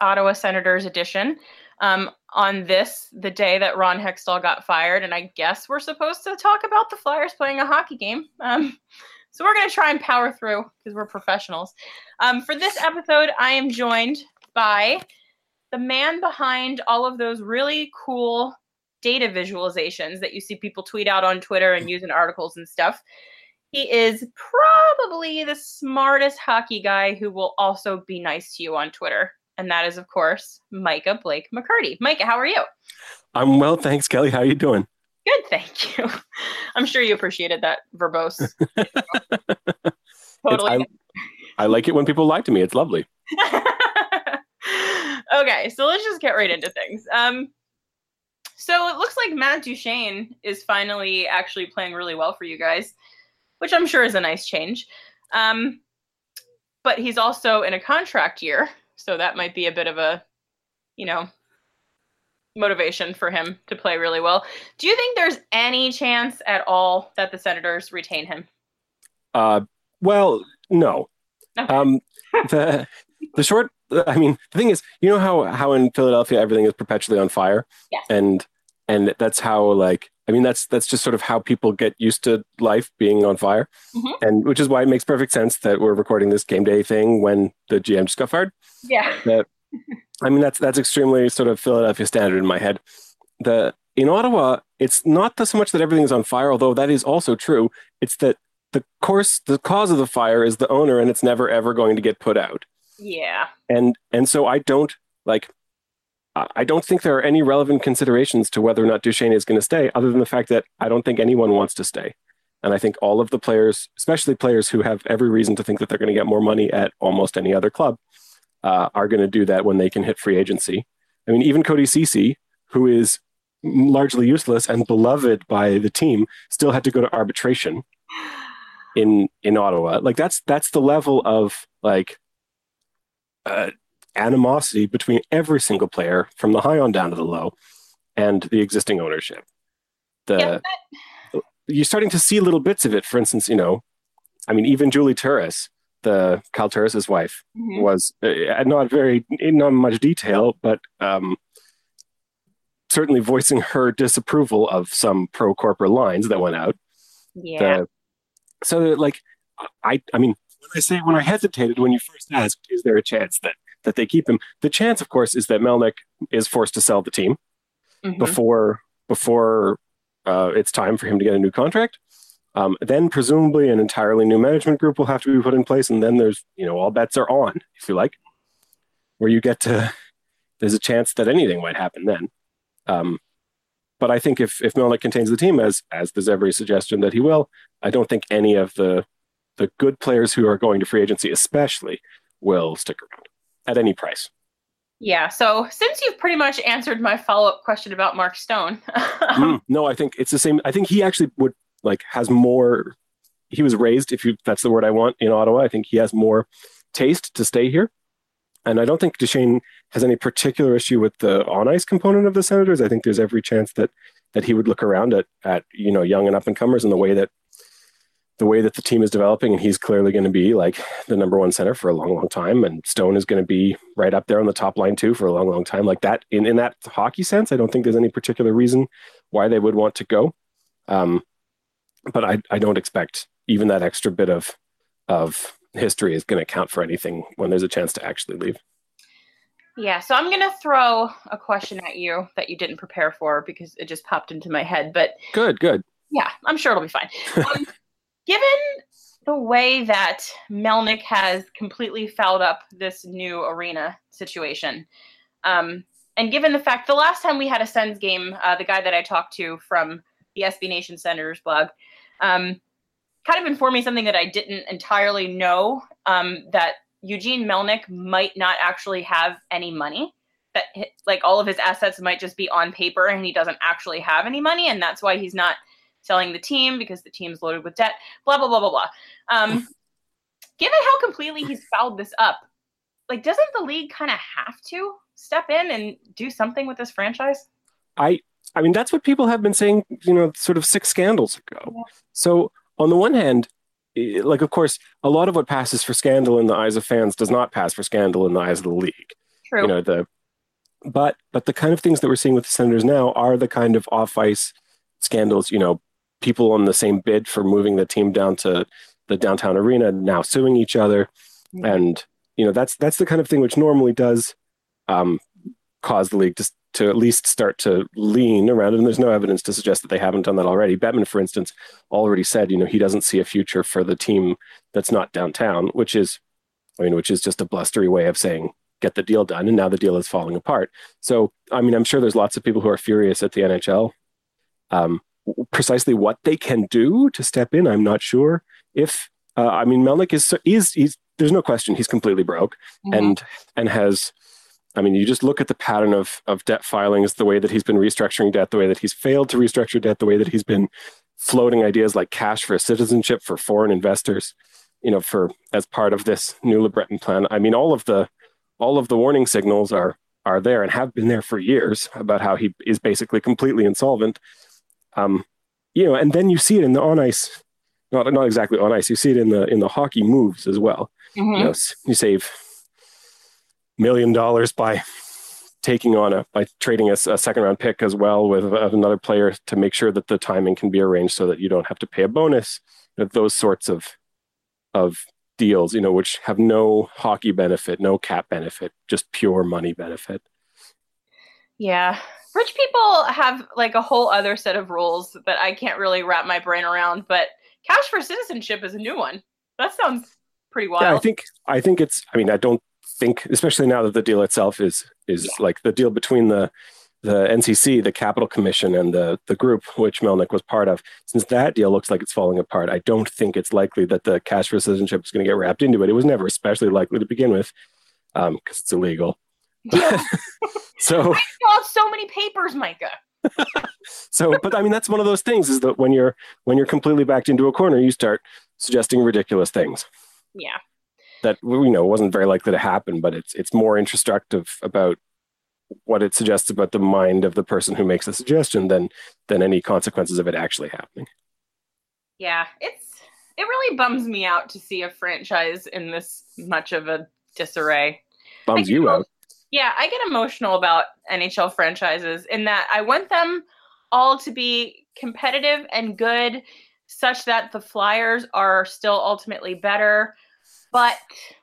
Ottawa Senators edition. Um, on this, the day that Ron Hextall got fired, and I guess we're supposed to talk about the Flyers playing a hockey game. Um, so we're going to try and power through because we're professionals. Um, for this episode, I am joined by the man behind all of those really cool data visualizations that you see people tweet out on Twitter and use in articles and stuff. He is probably the smartest hockey guy who will also be nice to you on Twitter. And that is, of course, Micah Blake McCurdy. Micah, how are you? I'm well, thanks, Kelly. How are you doing? Good, thank you. I'm sure you appreciated that verbose. totally. I, I like it when people lie to me. It's lovely. okay, so let's just get right into things. Um, so it looks like Matt Duchene is finally actually playing really well for you guys which I'm sure is a nice change. Um, but he's also in a contract year, so that might be a bit of a, you know, motivation for him to play really well. Do you think there's any chance at all that the Senators retain him? Uh, well, no. Okay. Um, the the short, I mean, the thing is, you know how how in Philadelphia everything is perpetually on fire, yeah. and and that's how like I mean, that's that's just sort of how people get used to life being on fire, mm-hmm. and which is why it makes perfect sense that we're recording this game day thing when the GM just got fired. Yeah. That, I mean, that's that's extremely sort of Philadelphia standard in my head. The in Ottawa, it's not so much that everything is on fire, although that is also true. It's that the course, the cause of the fire is the owner, and it's never ever going to get put out. Yeah. And and so I don't like I don't think there are any relevant considerations to whether or not Duchene is going to stay, other than the fact that I don't think anyone wants to stay. And I think all of the players, especially players who have every reason to think that they're going to get more money at almost any other club, uh, are going to do that when they can hit free agency. I mean, even Cody Ceci, who is largely useless and beloved by the team, still had to go to arbitration in in Ottawa. Like that's that's the level of like uh, animosity between every single player from the high on down to the low and the existing ownership. The yeah, but... you're starting to see little bits of it. For instance, you know, I mean, even Julie Turris, the Kyle Turris's wife, mm-hmm. was uh, not very in not much detail, but um, certainly voicing her disapproval of some pro corporate lines that went out. Yeah. The, so, like, I, I mean, when I say when I hesitated when you first asked, is there a chance that that they keep him. The chance, of course, is that Melnyk is forced to sell the team mm-hmm. before before uh, it's time for him to get a new contract. Um, then presumably an entirely new management group will have to be put in place, and then there's you know all bets are on, if you like, where you get to. There's a chance that anything might happen then. Um, but I think if if Melnyk contains the team, as as there's every suggestion that he will, I don't think any of the the good players who are going to free agency, especially, will stick around at any price. Yeah. So since you've pretty much answered my follow up question about Mark Stone, mm, no, I think it's the same. I think he actually would like has more. He was raised, if you that's the word I want, in Ottawa. I think he has more taste to stay here, and I don't think Duchene has any particular issue with the on ice component of the Senators. I think there's every chance that that he would look around at at you know young and up and comers in the way that the way that the team is developing, and he's clearly going to be like the number one center for a long, long time. And Stone is going to be right up there on the top line too for a long, long time. Like that, in, in that hockey sense, I don't think there's any particular reason why they would want to go. Um, but I, I don't expect even that extra bit of of history is going to count for anything when there's a chance to actually leave. Yeah, so I'm going to throw a question at you that you didn't prepare for because it just popped into my head. But good, good. Yeah, I'm sure it'll be fine. Um, given the way that Melnyk has completely fouled up this new arena situation, um, and given the fact the last time we had a Sens game, uh, the guy that I talked to from the SB Nation Senators blog um, kind of informed me something that I didn't entirely know um, that Eugene Melnyk might not actually have any money. that like all of his assets might just be on paper and he doesn't actually have any money and that's why he's not selling the team because the team's loaded with debt blah blah blah blah blah um, given how completely he's fouled this up like doesn't the league kind of have to step in and do something with this franchise i i mean that's what people have been saying you know sort of six scandals ago yeah. so on the one hand like of course a lot of what passes for scandal in the eyes of fans does not pass for scandal in the eyes of the league True. you know the but but the kind of things that we're seeing with the senators now are the kind of off ice scandals you know people on the same bid for moving the team down to the downtown arena now suing each other mm-hmm. and you know that's that's the kind of thing which normally does um, cause the league to, to at least start to lean around it. And there's no evidence to suggest that they haven't done that already. Bettman, for instance, already said, you know, he doesn't see a future for the team that's not downtown, which is, I mean, which is just a blustery way of saying get the deal done. And now the deal is falling apart. So, I mean, I'm sure there's lots of people who are furious at the NHL. Um, precisely what they can do to step in, I'm not sure. If uh, I mean, Melnyk is is he's there's no question he's completely broke mm-hmm. and and has I mean, you just look at the pattern of of debt filings, the way that he's been restructuring debt, the way that he's failed to restructure debt, the way that he's been floating ideas like cash for citizenship for foreign investors, you know, for as part of this new LeBreton plan. I mean, all of the all of the warning signals are are there and have been there for years about how he is basically completely insolvent. Um, you know, and then you see it in the on ice, not not exactly on ice. You see it in the in the hockey moves as well. Mm-hmm. You know, you save million dollars by taking on a by trading a, a, second round pick as well with another player to make sure that the timing can be arranged so that you don't have to pay a bonus. You know, those sorts of of deals, you know, which have no hockey benefit, no cap benefit, just pure money benefit. Yeah. Rich people have like a whole other set of rules that I can't really wrap my brain around, but cash for citizenship is a new one. That sounds pretty wild. Yeah, I think I think it's I mean, I don't think, especially now that the deal itself is is yeah. like the deal between the the NCC, the Capital Commission, and the the group which Melnyk was part of. Since that deal looks like it's falling apart, I don't think it's likely that the cash for citizenship is going to get wrapped into it. It was never especially likely to begin with because um, it's illegal. so I so many papers, Micah. so, but I mean, that's one of those things is that when you're when you're completely backed into a corner, you start suggesting ridiculous things. Yeah that you know wasn't very likely to happen, but it's it's more introspective about what it suggests about the mind of the person who makes the suggestion than than any consequences of it actually happening. Yeah, it's it really bums me out to see a franchise in this much of a disarray. Bums you out. Yeah, I get emotional about NHL franchises in that I want them all to be competitive and good such that the Flyers are still ultimately better but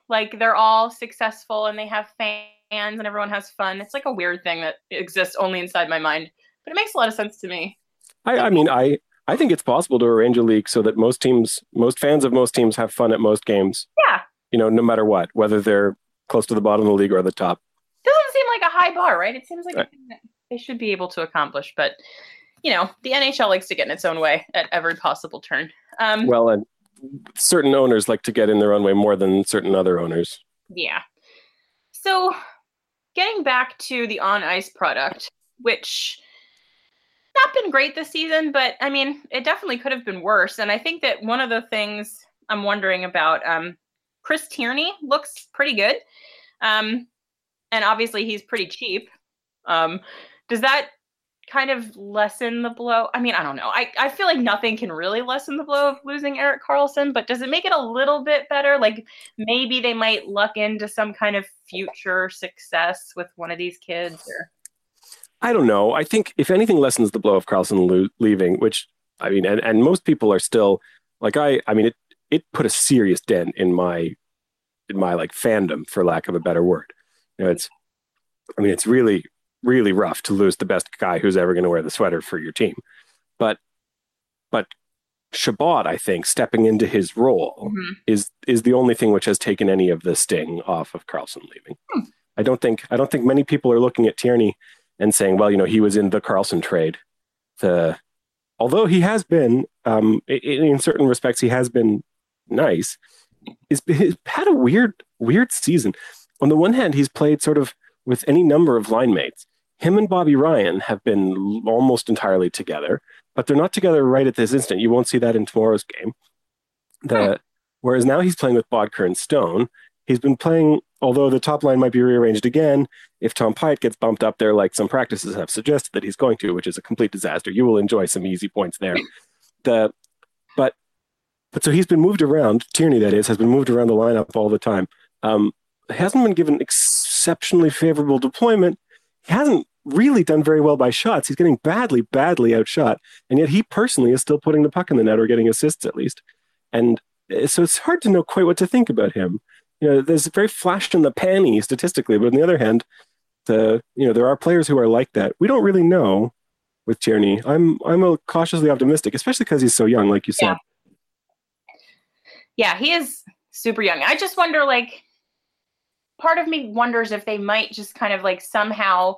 like they're all successful and they have fans and everyone has fun. It's like a weird thing that exists only inside my mind, but it makes a lot of sense to me. I, I mean, I I think it's possible to arrange a league so that most teams, most fans of most teams, have fun at most games. Yeah. You know, no matter what, whether they're close to the bottom of the league or the top. Doesn't seem like a high bar, right? It seems like right. they should be able to accomplish, but you know, the NHL likes to get in its own way at every possible turn. Um, well, and certain owners like to get in their own way more than certain other owners. Yeah. So, getting back to the on ice product, which not been great this season, but I mean, it definitely could have been worse. And I think that one of the things I'm wondering about, um, Chris Tierney looks pretty good. Um, and obviously he's pretty cheap. Um, does that kind of lessen the blow? I mean, I don't know. I, I feel like nothing can really lessen the blow of losing Erik Karlsson, but does it make it a little bit better? Like maybe they might luck into some kind of future success with one of these kids or I don't know. I think if anything lessens the blow of Carlson lo- leaving, which I mean, and, and most people are still like I. I mean, it it put a serious dent in my in my like fandom, for lack of a better word. You know, it's. I mean, it's really really rough to lose the best guy who's ever going to wear the sweater for your team. But but Chabot, I think, stepping into his role mm-hmm. is is the only thing which has taken any of the sting off of Karlsson leaving. Hmm. I don't think I don't think many people are looking at Tierney and saying, well, you know, he was in the Karlsson trade. The although he has been, um, in, in certain respects, he has been nice. He's, he's had a weird weird season. On the one hand, he's played sort of with any number of line mates. Him and Bobby Ryan have been almost entirely together, but they're not together right at this instant. You won't see that in tomorrow's game. The whereas now he's playing with Boedker and Stone. He's been playing, although the top line might be rearranged again if Tom Pyatt gets bumped up there, like some practices have suggested that he's going to, which is a complete disaster. You will enjoy some easy points there. The but but so he's been moved around. Tierney, that is, has been moved around the lineup all the time. Um, hasn't been given exceptionally favorable deployment. He hasn't really done very well by shots. He's getting badly, badly outshot, and yet he personally is still putting the puck in the net or getting assists at least. And uh, so it's hard to know quite what to think about him. You know, there's very flash in the panny statistically, but on the other hand, the you know there are players who are like that. We don't really know with Tierney. I'm I'm cautiously optimistic, especially because he's so young, like you said. Yeah, he is super young. I just wonder, like, part of me wonders if they might just kind of like somehow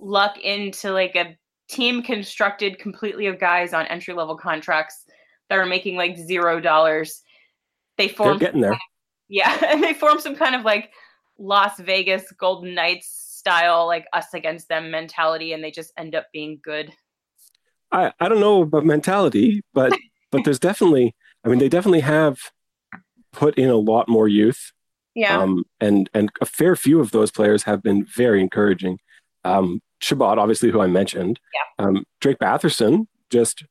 luck into like a team constructed completely of guys on entry level contracts that are making like zero dollars. They form They're getting there. yeah, and they form some kind of like Las Vegas Golden Knights style, like us against them mentality, and they just end up being good. I, I don't know about mentality, but but there's definitely I mean they definitely have put in a lot more youth. Yeah. Um, and and a fair few of those players have been very encouraging. Um, Chabot, obviously, who I mentioned. Yeah. Um, Drake Batherson just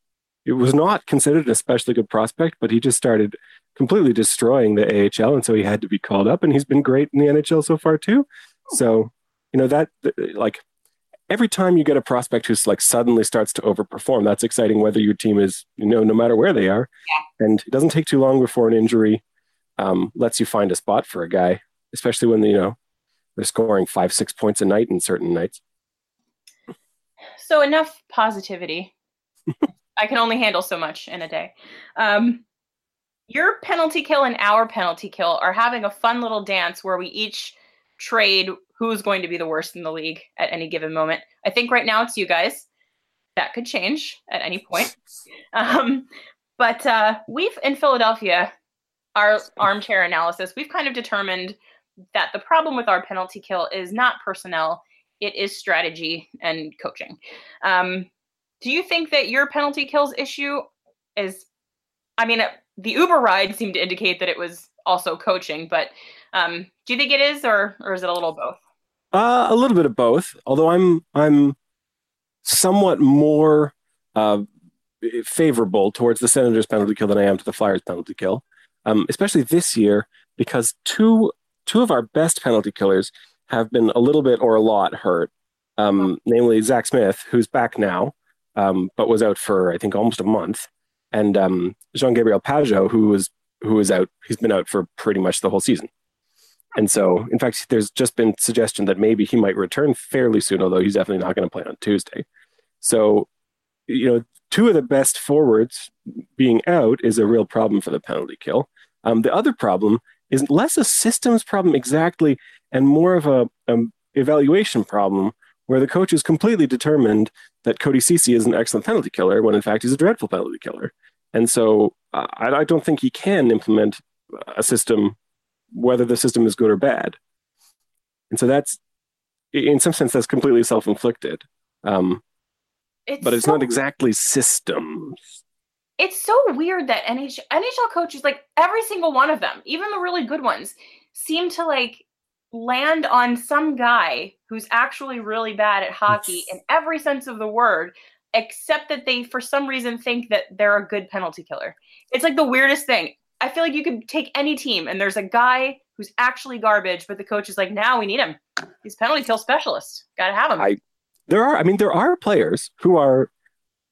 it was not considered an especially good prospect, but he just started completely destroying the AHL, and so he had to be called up, and he's been great in the NHL so far too. So you know that like every time you get a prospect who's like suddenly starts to overperform that's exciting whether your team is you know no matter where they are yeah. and it doesn't take too long before an injury um, lets you find a spot for a guy especially when you know they're scoring five six points a night in certain nights so enough positivity i can only handle so much in a day um, your penalty kill and our penalty kill are having a fun little dance where we each trade who's going to be the worst in the league at any given moment. I think right now it's you guys. That could change at any point. Um, but uh, we've in Philadelphia, our armchair analysis, we've kind of determined that the problem with our penalty kill is not personnel, it is strategy and coaching. Um, do you think that your penalty kills issue is, I mean, the Uber ride seemed to indicate that it was also coaching, but um, do you think it is, or or is it a little both? Uh, a little bit of both. Although I'm I'm somewhat more uh, favorable towards the Senators' penalty kill than I am to the Flyers' penalty kill, um, especially this year because two two of our best penalty killers have been a little bit or a lot hurt. Um, namely Zack Smith, who's back now, um, but was out for I think almost a month, and um, Jean Gabriel Pageau, who was who was out. He's been out for pretty much the whole season. And so, in fact, there's just been suggestion that maybe he might return fairly soon, although he's definitely not going to play on Tuesday. So, you know, two of the best forwards being out is a real problem for the penalty kill. Um, the other problem is less a systems problem exactly, and more of a, a evaluation problem where the coach is completely determined that Cody Ceci is an excellent penalty killer when in fact he's a dreadful penalty killer. And so uh, I, I don't think he can implement a system whether the system is good or bad. And so that's, in some sense, that's completely self inflicted. Um, it's but it's so, not exactly systems. It's so weird that NHL, NHL coaches, like every single one of them, even the really good ones, seem to like land on some guy who's actually really bad at hockey in every sense of the word, except that they, for some reason, think that they're a good penalty killer. It's like the weirdest thing. I feel like you could take any team and there's a guy who's actually garbage, but the coach is like, now we need him. He's penalty kill specialist. Got to have him. I, there are, I mean, there are players who are,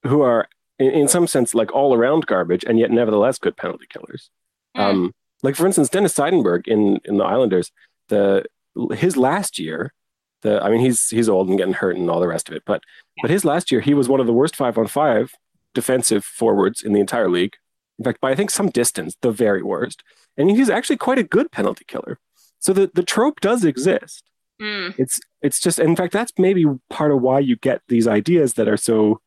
who are in, in some sense like all around garbage and yet nevertheless good penalty killers. Mm. Um, like for instance, Dennis Seidenberg in, in the Islanders, the, his last year, the, I mean, he's, he's old and getting hurt and all the rest of it, but, yeah. but his last year, he was one of the worst five on five defensive forwards in the entire league in fact, by I think some distance, the very worst. And he's actually quite a good penalty killer. So the, the trope does exist. Mm. It's it's just in fact that's maybe part of why you get these ideas that are so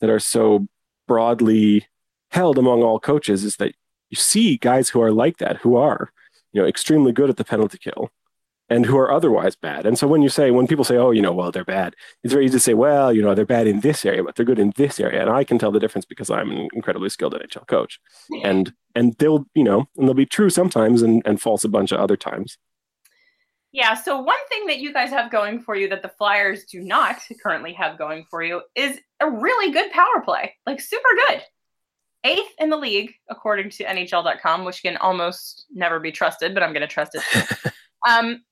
that are so broadly held among all coaches is that you see guys who are like that, who are, you know, extremely good at the penalty kill. and who are otherwise bad. And so when you say, when people say, oh, you know, well, they're bad, it's very easy to say, well, you know, they're bad in this area, but they're good in this area. And I can tell the difference because I'm an incredibly skilled NHL coach. And and they'll, you know, and they'll be true sometimes and, and false a bunch of other times. Yeah, so one thing that you guys have going for you that the Flyers do not currently have going for you is a really good power play. Like super good. Eighth in the league, according to NHL.com, which can almost never be trusted, but I'm going to trust it. um,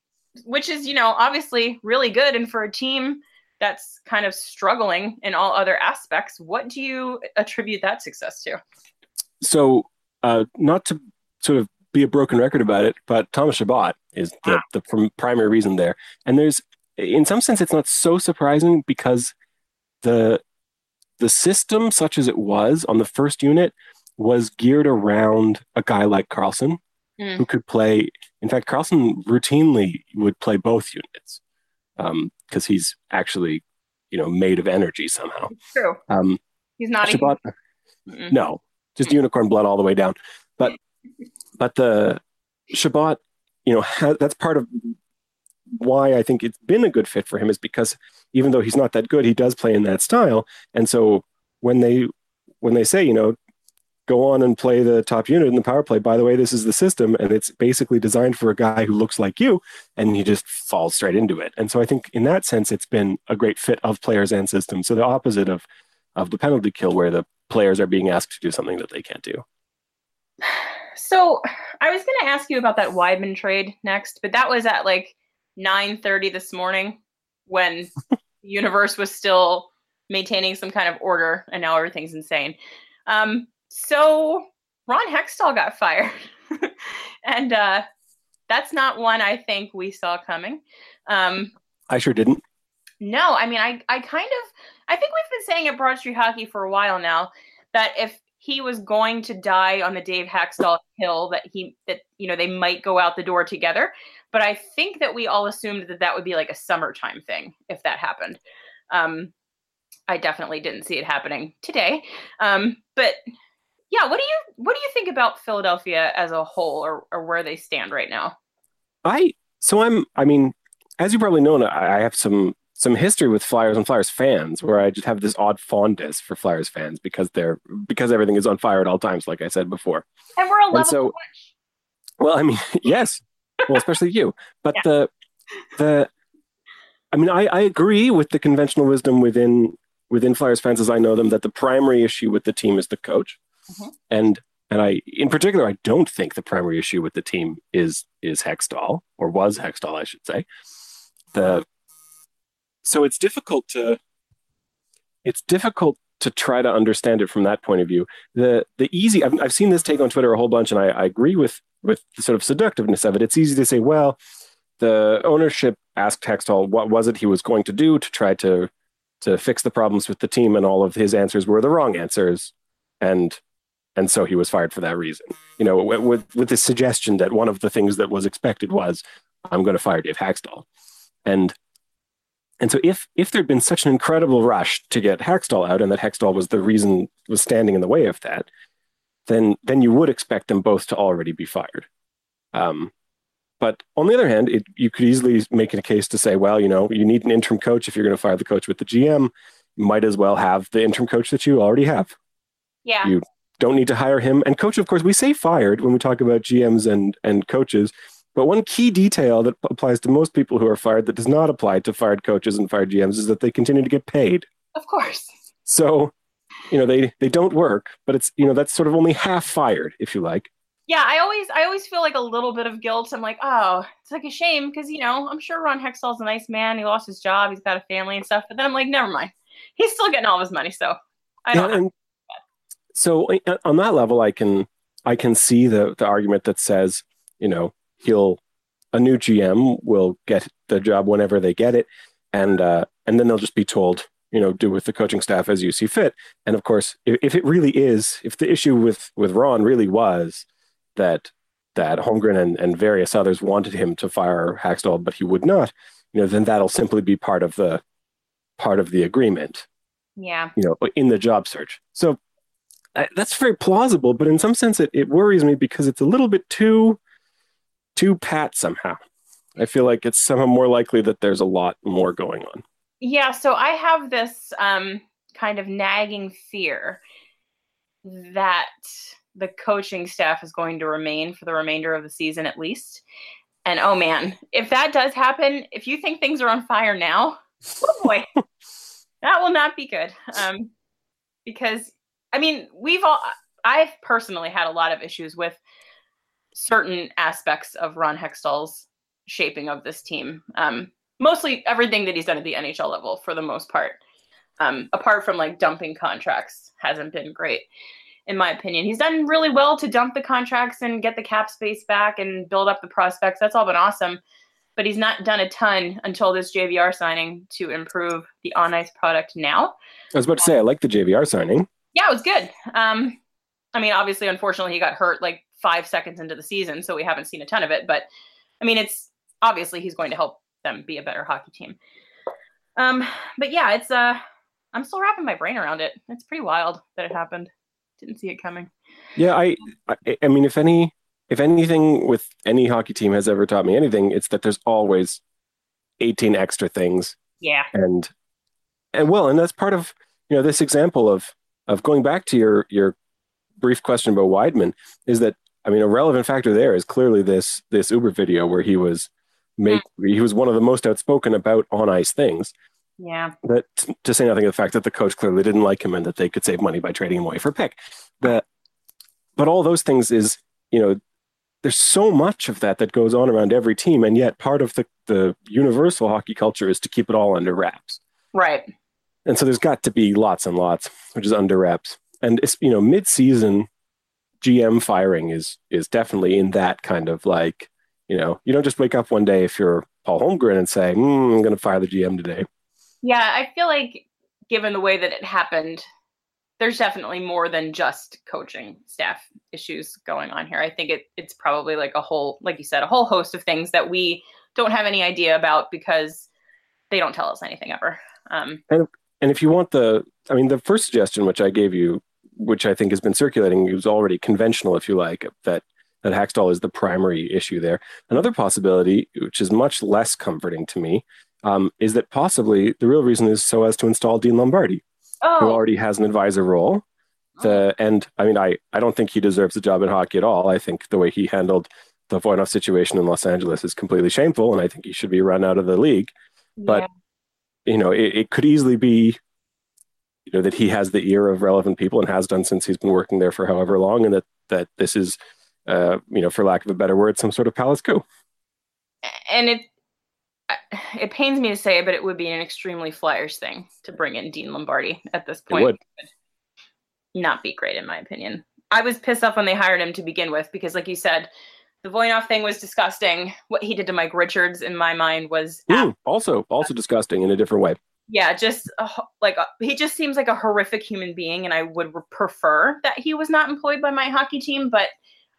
which is, you know, obviously really good. And for a team that's kind of struggling in all other aspects, what do you attribute that success to? So, uh, not to sort of be a broken record about it, but Thomas Chabot is the, the pr- primary reason there. And there's, in some sense, it's not so surprising because the the system, such as it was on the first unit, was geared around a guy like Karlsson, mm. who could play in fact, Karlsson routinely would play both units because um, he's actually, you know, made of energy somehow. true. Um, he's not. Chabot, no, just unicorn blood all the way down. But but the Chabot, you know, ha- that's part of why I think it's been a good fit for him is because even though he's not that good, he does play in that style. And so when they when they say, you know, go on and play the top unit in the power play. By the way, this is the system, and it's basically designed for a guy who looks like you, and he just falls straight into it. And so I think in that sense, it's been a great fit of players and systems. So the opposite of of the penalty kill, where the players are being asked to do something that they can't do. So I was going to ask you about that Wideman trade next, but that was at like 9:30 this morning when the universe was still maintaining some kind of order, and now everything's insane. Um, so Ron Hextall got fired. and uh, that's not one I think we saw coming. Um, I sure didn't. No, I mean, I, I kind of, I think we've been saying at Broad Street Hockey for a while now that if he was going to die on the Dave Hakstol hill, that he, that, you know, they might go out the door together. But I think that we all assumed that that would be like a summertime thing if that happened. Um, I definitely didn't see it happening today. Um, but yeah, what do you what do you think about Philadelphia as a whole, or or where they stand right now? I so I'm I mean, as you probably know, I have some some history with Flyers and Flyers fans, where I just have this odd fondness for Flyers fans because they're because everything is on fire at all times, like I said before. And we're a level so, Well, I mean, yes, well, especially you, but yeah. the the I mean, I, I agree with the conventional wisdom within within Flyers fans as I know them that the primary issue with the team is the coach. Mm-hmm. And and I in particular I don't think the primary issue with the team is is Hextall or was Hextall I should say. The so it's difficult to it's difficult to try to understand it from that point of view. The the easy I've, I've seen this take on Twitter a whole bunch, and I, I agree with with the sort of seductiveness of it. It's easy to say, well, the ownership asked Hextall what was it he was going to do to try to to fix the problems with the team, and all of his answers were the wrong answers, and and so he was fired for that reason. You know, with with the suggestion that one of the things that was expected was, I'm going to fire Dave Hakstol, and and so if if there'd been such an incredible rush to get Hakstol out, and that Hakstol was the reason was standing in the way of that, then then you would expect them both to already be fired. Um, but on the other hand, it, you could easily make a case to say, well, you know, you need an interim coach if you're going to fire the coach with the GM. You might as well have the interim coach that you already have. Yeah. You don't need to hire him. And coach, of course, we say fired when we talk about GMs and, and coaches. But one key detail that applies to most people who are fired that does not apply to fired coaches and fired GMs is that they continue to get paid. Of course. So, you know, they they don't work, but it's you know that's sort of only half fired, if you like. Yeah, I always I always feel like a little bit of guilt. I'm like, oh, it's like a shame because you know I'm sure Ron Hextall's a nice man. He lost his job. He's got a family and stuff. But then I'm like, never mind. He's still getting all his money, so I don't. Yeah, and, so uh, on that level, I can I can see the the argument that says, you know, he'll a new GM will get the job whenever they get it, and uh, and then they'll just be told, you know, do with the coaching staff as you see fit. And of course, if, if it really is, if the issue with with Ron really was that that Holmgren and, and various others wanted him to fire Hakstol, but he would not, you know, then that'll simply be part of the part of the agreement. Yeah. You know, in the job search. So that's very plausible, but in some sense, it, it worries me because it's a little bit too too pat somehow. I feel like it's somehow more likely that there's a lot more going on. Yeah, so I have this um, kind of nagging fear that the coaching staff is going to remain for the remainder of the season at least. And oh man, if that does happen, if you think things are on fire now, oh boy, that will not be good. Um, because I mean, we've all, I've personally had a lot of issues with certain aspects of Ron Hextall's shaping of this team. Um, mostly everything that he's done at the NHL level for the most part. Um, apart from like dumping contracts, hasn't been great in my opinion. He's done really well to dump the contracts and get the cap space back and build up the prospects. That's all been awesome. But he's not done a ton until this JVR signing to improve the on ice product now. I was about to say, I like the JVR signing. Yeah, it was good. Um, I mean, obviously, unfortunately, he got hurt like five seconds into the season, so we haven't seen a ton of it. But I mean, it's obviously he's going to help them be a better hockey team. Um, but yeah, it's uh, I'm still wrapping my brain around it. It's pretty wild that it happened didn't see it coming. Yeah, I, I, I mean, if any, if anything with any hockey team has ever taught me anything, it's that there's always 18 extra things. Yeah. And, and well, and that's part of, you know, this example of, of going back to your, your brief question about Wideman is that, I mean, a relevant factor there is clearly this, this Uber video where he was make, mm. he was one of the most outspoken about on ice things. Yeah. That to say nothing of the fact that the coach clearly didn't like him and that they could save money by trading him away for a pick. That, but all those things is, you know, there's so much of that that goes on around every team, and yet part of the the universal hockey culture is to keep it all under wraps. Right. And so there's got to be lots and lots, which is under wraps. And it's you know mid-season GM firing is is definitely in that kind of like you know you don't just wake up one day if you're Paul Holmgren and say mm, I'm going to fire the GM today. Yeah, I feel like given the way that it happened, there's definitely more than just coaching staff issues going on here. I think it it's probably like a whole, like you said, a whole host of things that we don't have any idea about because they don't tell us anything ever. Um, and and if you want the, I mean, the first suggestion which I gave you, which I think has been circulating, was already conventional, if you like, that that Hextall is the primary issue there. Another possibility, which is much less comforting to me, um, is that possibly the real reason is so as to install Dean Lombardi, oh. who already has an advisor role. The, and I mean, I, I don't think he deserves a job in hockey at all. I think the way he handled the Voynov situation in Los Angeles is completely shameful, and I think he should be run out of the league. Yeah. But you know, it, it could easily be, you know, that he has the ear of relevant people and has done since he's been working there for however long, and that that this is, uh, you know, for lack of a better word, some sort of palace coup. And it it pains me to say it, but it would be an extremely Flyers thing to bring in Dean Lombardi at this point. It would. Not be great, in my opinion. I was pissed off when they hired him to begin with because, like you said, the Voynov thing was disgusting. What he did to Mike Richards, in my mind, was mm, also also disgusting in a different way. Yeah, just uh, like uh, he just seems like a horrific human being, and I would prefer that he was not employed by my hockey team. But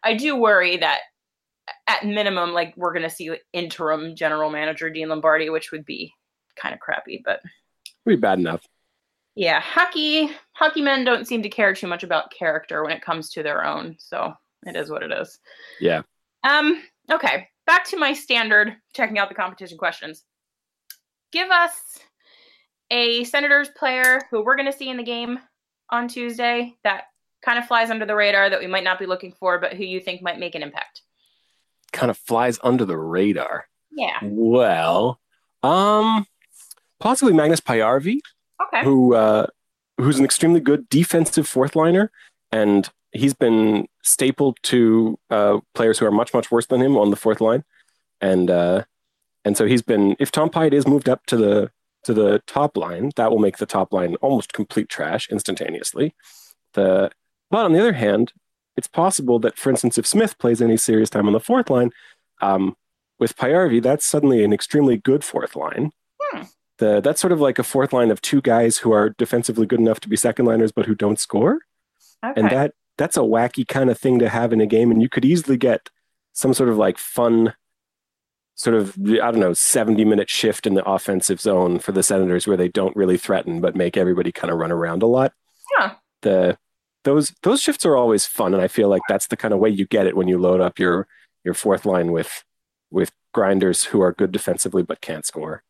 I do worry that at minimum, like we're gonna see interim general manager Dean Lombardi, which would be kind of crappy, but be bad enough. Yeah, hockey hockey men don't seem to care too much about character when it comes to their own, so it is what it is. Yeah. Um. Okay, back to my standard checking out the competition questions. Give us a Senators player who we're going to see in the game on Tuesday that kind of flies under the radar that we might not be looking for, but who you think might make an impact kind of flies under the radar. Yeah. Well, um, possibly Magnus Paajarvi. Okay. Who uh, who's an extremely good defensive fourth liner, and he's been stapled to uh, players who are much much worse than him on the fourth line, and uh, and so he's been. If Tom Pyatt is moved up to the to the top line, that will make the top line almost complete trash instantaneously. The but on the other hand, it's possible that, for instance, if Smith plays any serious time on the fourth line, um, with Paajarvi, that's suddenly an extremely good fourth line. Hmm. The, that's sort of like a fourth line of two guys who are defensively good enough to be second liners, but who don't score. Okay. And that that's a wacky kind of thing to have in a game. And you could easily get some sort of like fun, sort of, I don't know, 70 minute shift in the offensive zone for the Senators where they don't really threaten, but make everybody kind of run around a lot. Yeah. The those those shifts are always fun, and I feel like that's the kind of way you get it when you load up your your fourth line with with grinders who are good defensively but can't score.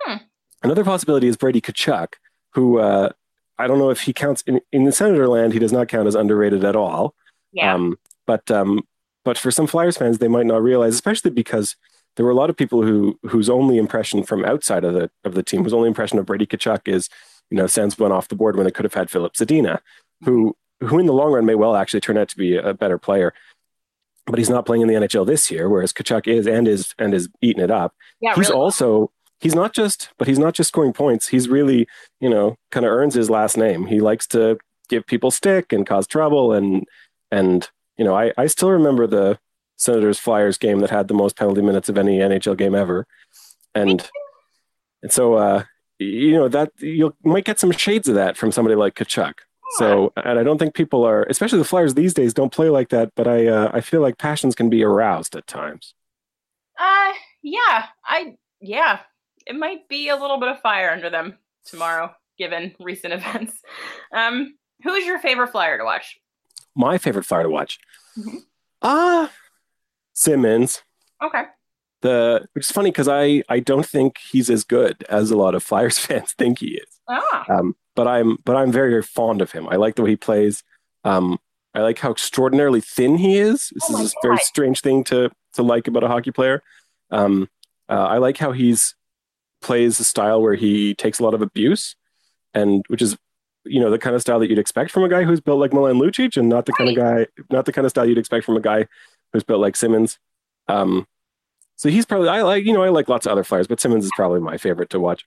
Hmm. Another possibility is Brady Tkachuk, who uh, I don't know if he counts in, in the Senator land. He does not count as underrated at all. Yeah. Um, but um, but for some Flyers fans, they might not realize, especially because there were a lot of people who whose only impression from outside of the of the team, whose only impression of Brady Tkachuk is, you know, Sens went off the board when they could have had Filip Zadina, who who in the long run may well actually turn out to be a better player. But he's not playing in the NHL this year, whereas Tkachuk is and is and is eating it up. yeah. he's really. also he's not just but he's not just scoring points. He's really, you know, kind of earns his last name. He likes to give people stick and cause trouble and and you know, I, I still remember the Senators Flyers game that had the most penalty minutes of any NHL game ever. And and so uh you know that you might get some shades of that from somebody like Tkachuk. So and I don't think people are especially the Flyers these days don't play like that, but I uh, I feel like passions can be aroused at times. Uh, yeah, I yeah, it might be a little bit of fire under them tomorrow, given recent events. Um, who's your favorite flyer to watch? My favorite Flyer to watch. Ah Simmonds. Okay. The which is funny because I I don't think he's as good as a lot of Flyers fans think he is. Ah, Um, but I'm but I'm very very fond of him. I like the way he plays. Um, I like how extraordinarily thin he is. This Oh is a very strange thing to to like about a hockey player. Um, uh, I like how he's plays a style where he takes a lot of abuse, and which is you know the kind of style that you'd expect from a guy who's built like Milan Lucic, and not the kind of guy not the kind of style you'd expect from a guy who's built like Simmonds. Um, so he's probably I like you know I like lots of other flyers, but Simmonds is probably my favorite to watch.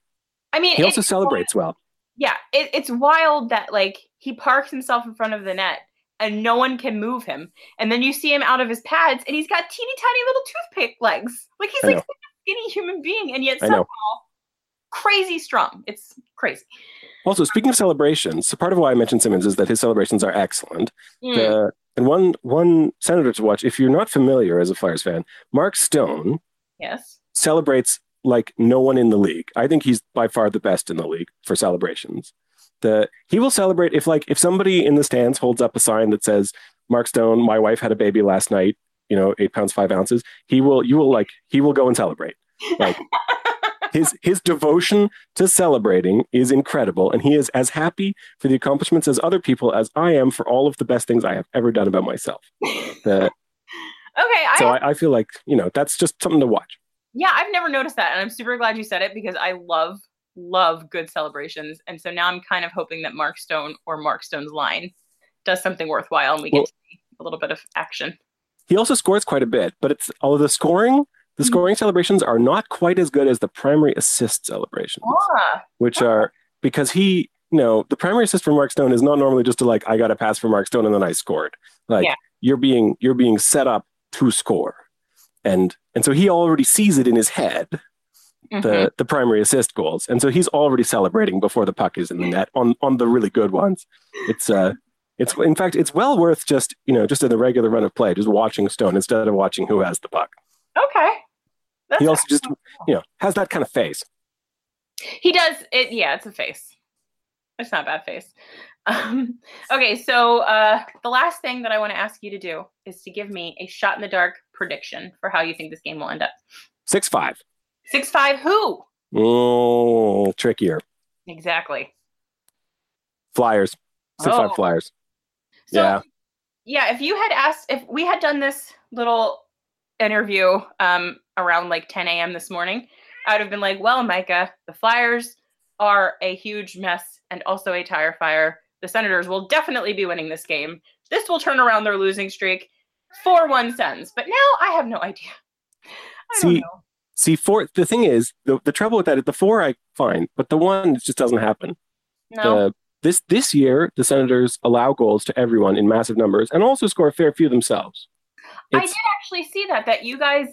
I mean, He also celebrates well. Yeah, it, it's wild that like he parks himself in front of the net and no one can move him, and then you see him out of his pads and he's got teeny tiny little toothpick legs. Like he's like a skinny human being, and yet somehow crazy strong. It's crazy. Also, speaking of celebrations, so part of why I mentioned Simmonds is that his celebrations are excellent. Mm. The, and one one senator to watch, if you're not familiar as a Flyers fan, Mark Stone yes. celebrates like no one in the league. I think he's by far the best in the league for celebrations. The he will celebrate if like if somebody in the stands holds up a sign that says Mark Stone, my wife had a baby last night, you know, eight pounds five ounces. He will you will like he will go and celebrate. Like his his devotion to celebrating is incredible, and he is as happy for the accomplishments as other people as I am for all of the best things I have ever done about myself. Uh, Okay, I so I, I feel like you know that's just something to watch. yeah, I've never noticed that, and I'm super glad you said it because I love love good celebrations, and so now I'm kind of hoping that Mark Stone or Mark Stone's line does something worthwhile, and we get to see a little bit of action. He also scores quite a bit, but it's all the scoring. The scoring celebrations are not quite as good as the primary assist celebrations, Ah, which are because he, you know, the primary assist for Mark Stone is not normally just to like I got a pass for Mark Stone and then I scored. Like Yeah. you're being you're being set up to score, and and so he already sees it in his head mhm. the the primary assist goals, and so he's already celebrating before the puck is in the net on on the really good ones. It's uh. It's in fact, it's well worth just you know just in the regular run of play, just watching Stone instead of watching who has the puck. okay. That's he also just you know has that kind of face. He does it. Yeah, it's a face. It's not a bad face. Um, okay, so uh, the last thing that I want to ask you to do is to give me a shot in the dark prediction for how you think this game will end up. Six five. Six five. Who Oh, trickier. exactly? Flyers. Six five Oh. Flyers. So, Yeah. yeah. If you had asked, if we had done this little interview um, around like 10 a.m. this morning, I would have been like, well, Micah, the Flyers are a huge mess and also a tire fire. The Senators will definitely be winning this game. This will turn around their losing streak. 4 1 Sens. But now I have no idea. I don't See, know. See, four. The thing is, the, the trouble with that is the four I find, but the one just doesn't happen. No. The, this this year, the Senators allow goals to everyone in massive numbers and also score a fair few themselves. I did actually see that, that you guys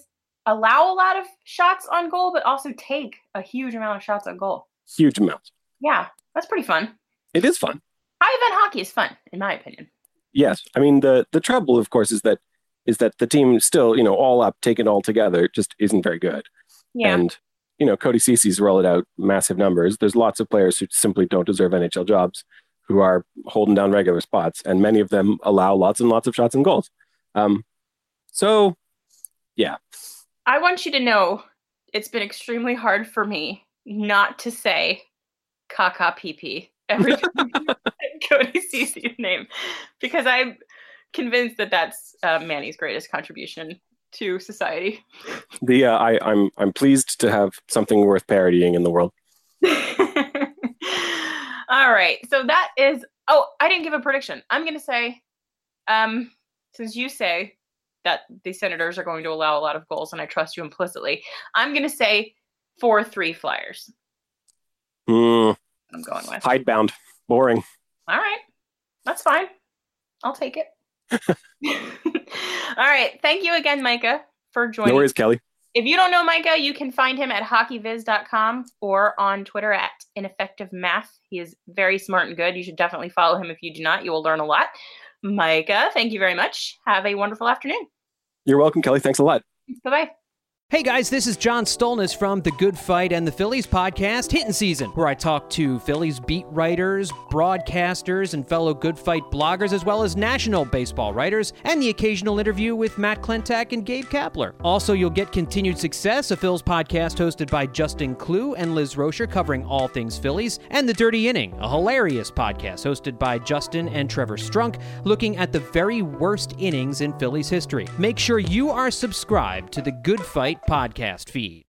allow a lot of shots on goal, but also take a huge amount of shots on goal. huge amount. Yeah, that's pretty fun. It is fun. High event hockey is fun, in my opinion. Yes, I mean the the trouble, of course, is that is that the team still, you know, all up, taken all together, just isn't very good. Yeah. And you know, Cody Ceci's rolled out massive numbers. There's lots of players who simply don't deserve NHL jobs, who are holding down regular spots, and many of them allow lots and lots of shots and goals. Um, so, yeah, I want you to know it's been extremely hard for me not to say Kaka PP every time Cody sees his name because I'm convinced that that's uh, Manny's greatest contribution to society. The uh, I, I'm I'm pleased to have something worth parodying in the world. All right, so that is. Oh, I didn't give a prediction. I'm going to say, um, since you say that the Senators are going to allow a lot of goals, and I trust you implicitly, I'm going to say four three Flyers. Mm, I'm going with. hidebound, boring. All right. That's fine. I'll take it. All right. Thank you again, Micah, for joining. No worries, Kelly. If you don't know Micah, you can find him at hockeyviz.com or on Twitter at ineffective math. He is very smart and good. You should definitely follow him if you do not. You will learn a lot. Micah, thank you very much. Have a wonderful afternoon. You're welcome, Kelly. Thanks a lot. Bye bye. Hey guys, this is John Stolnis from the Good Phight and the Phillies podcast, Hitting Season, where I talk to Phillies beat writers, broadcasters, and fellow Good Phight bloggers, as well as national baseball writers, and the occasional interview with Matt Klentak and Gabe Kapler. Also, you'll get Continued Success, a Phil's podcast hosted by Justin Klugh and Liz Roscher, covering all things Phillies, and The Dirty Inning, a hilarious podcast hosted by Justin and Trevor Strunk, looking at the very worst innings in Phillies history. Make sure you are subscribed to the Good Phight podcast feed.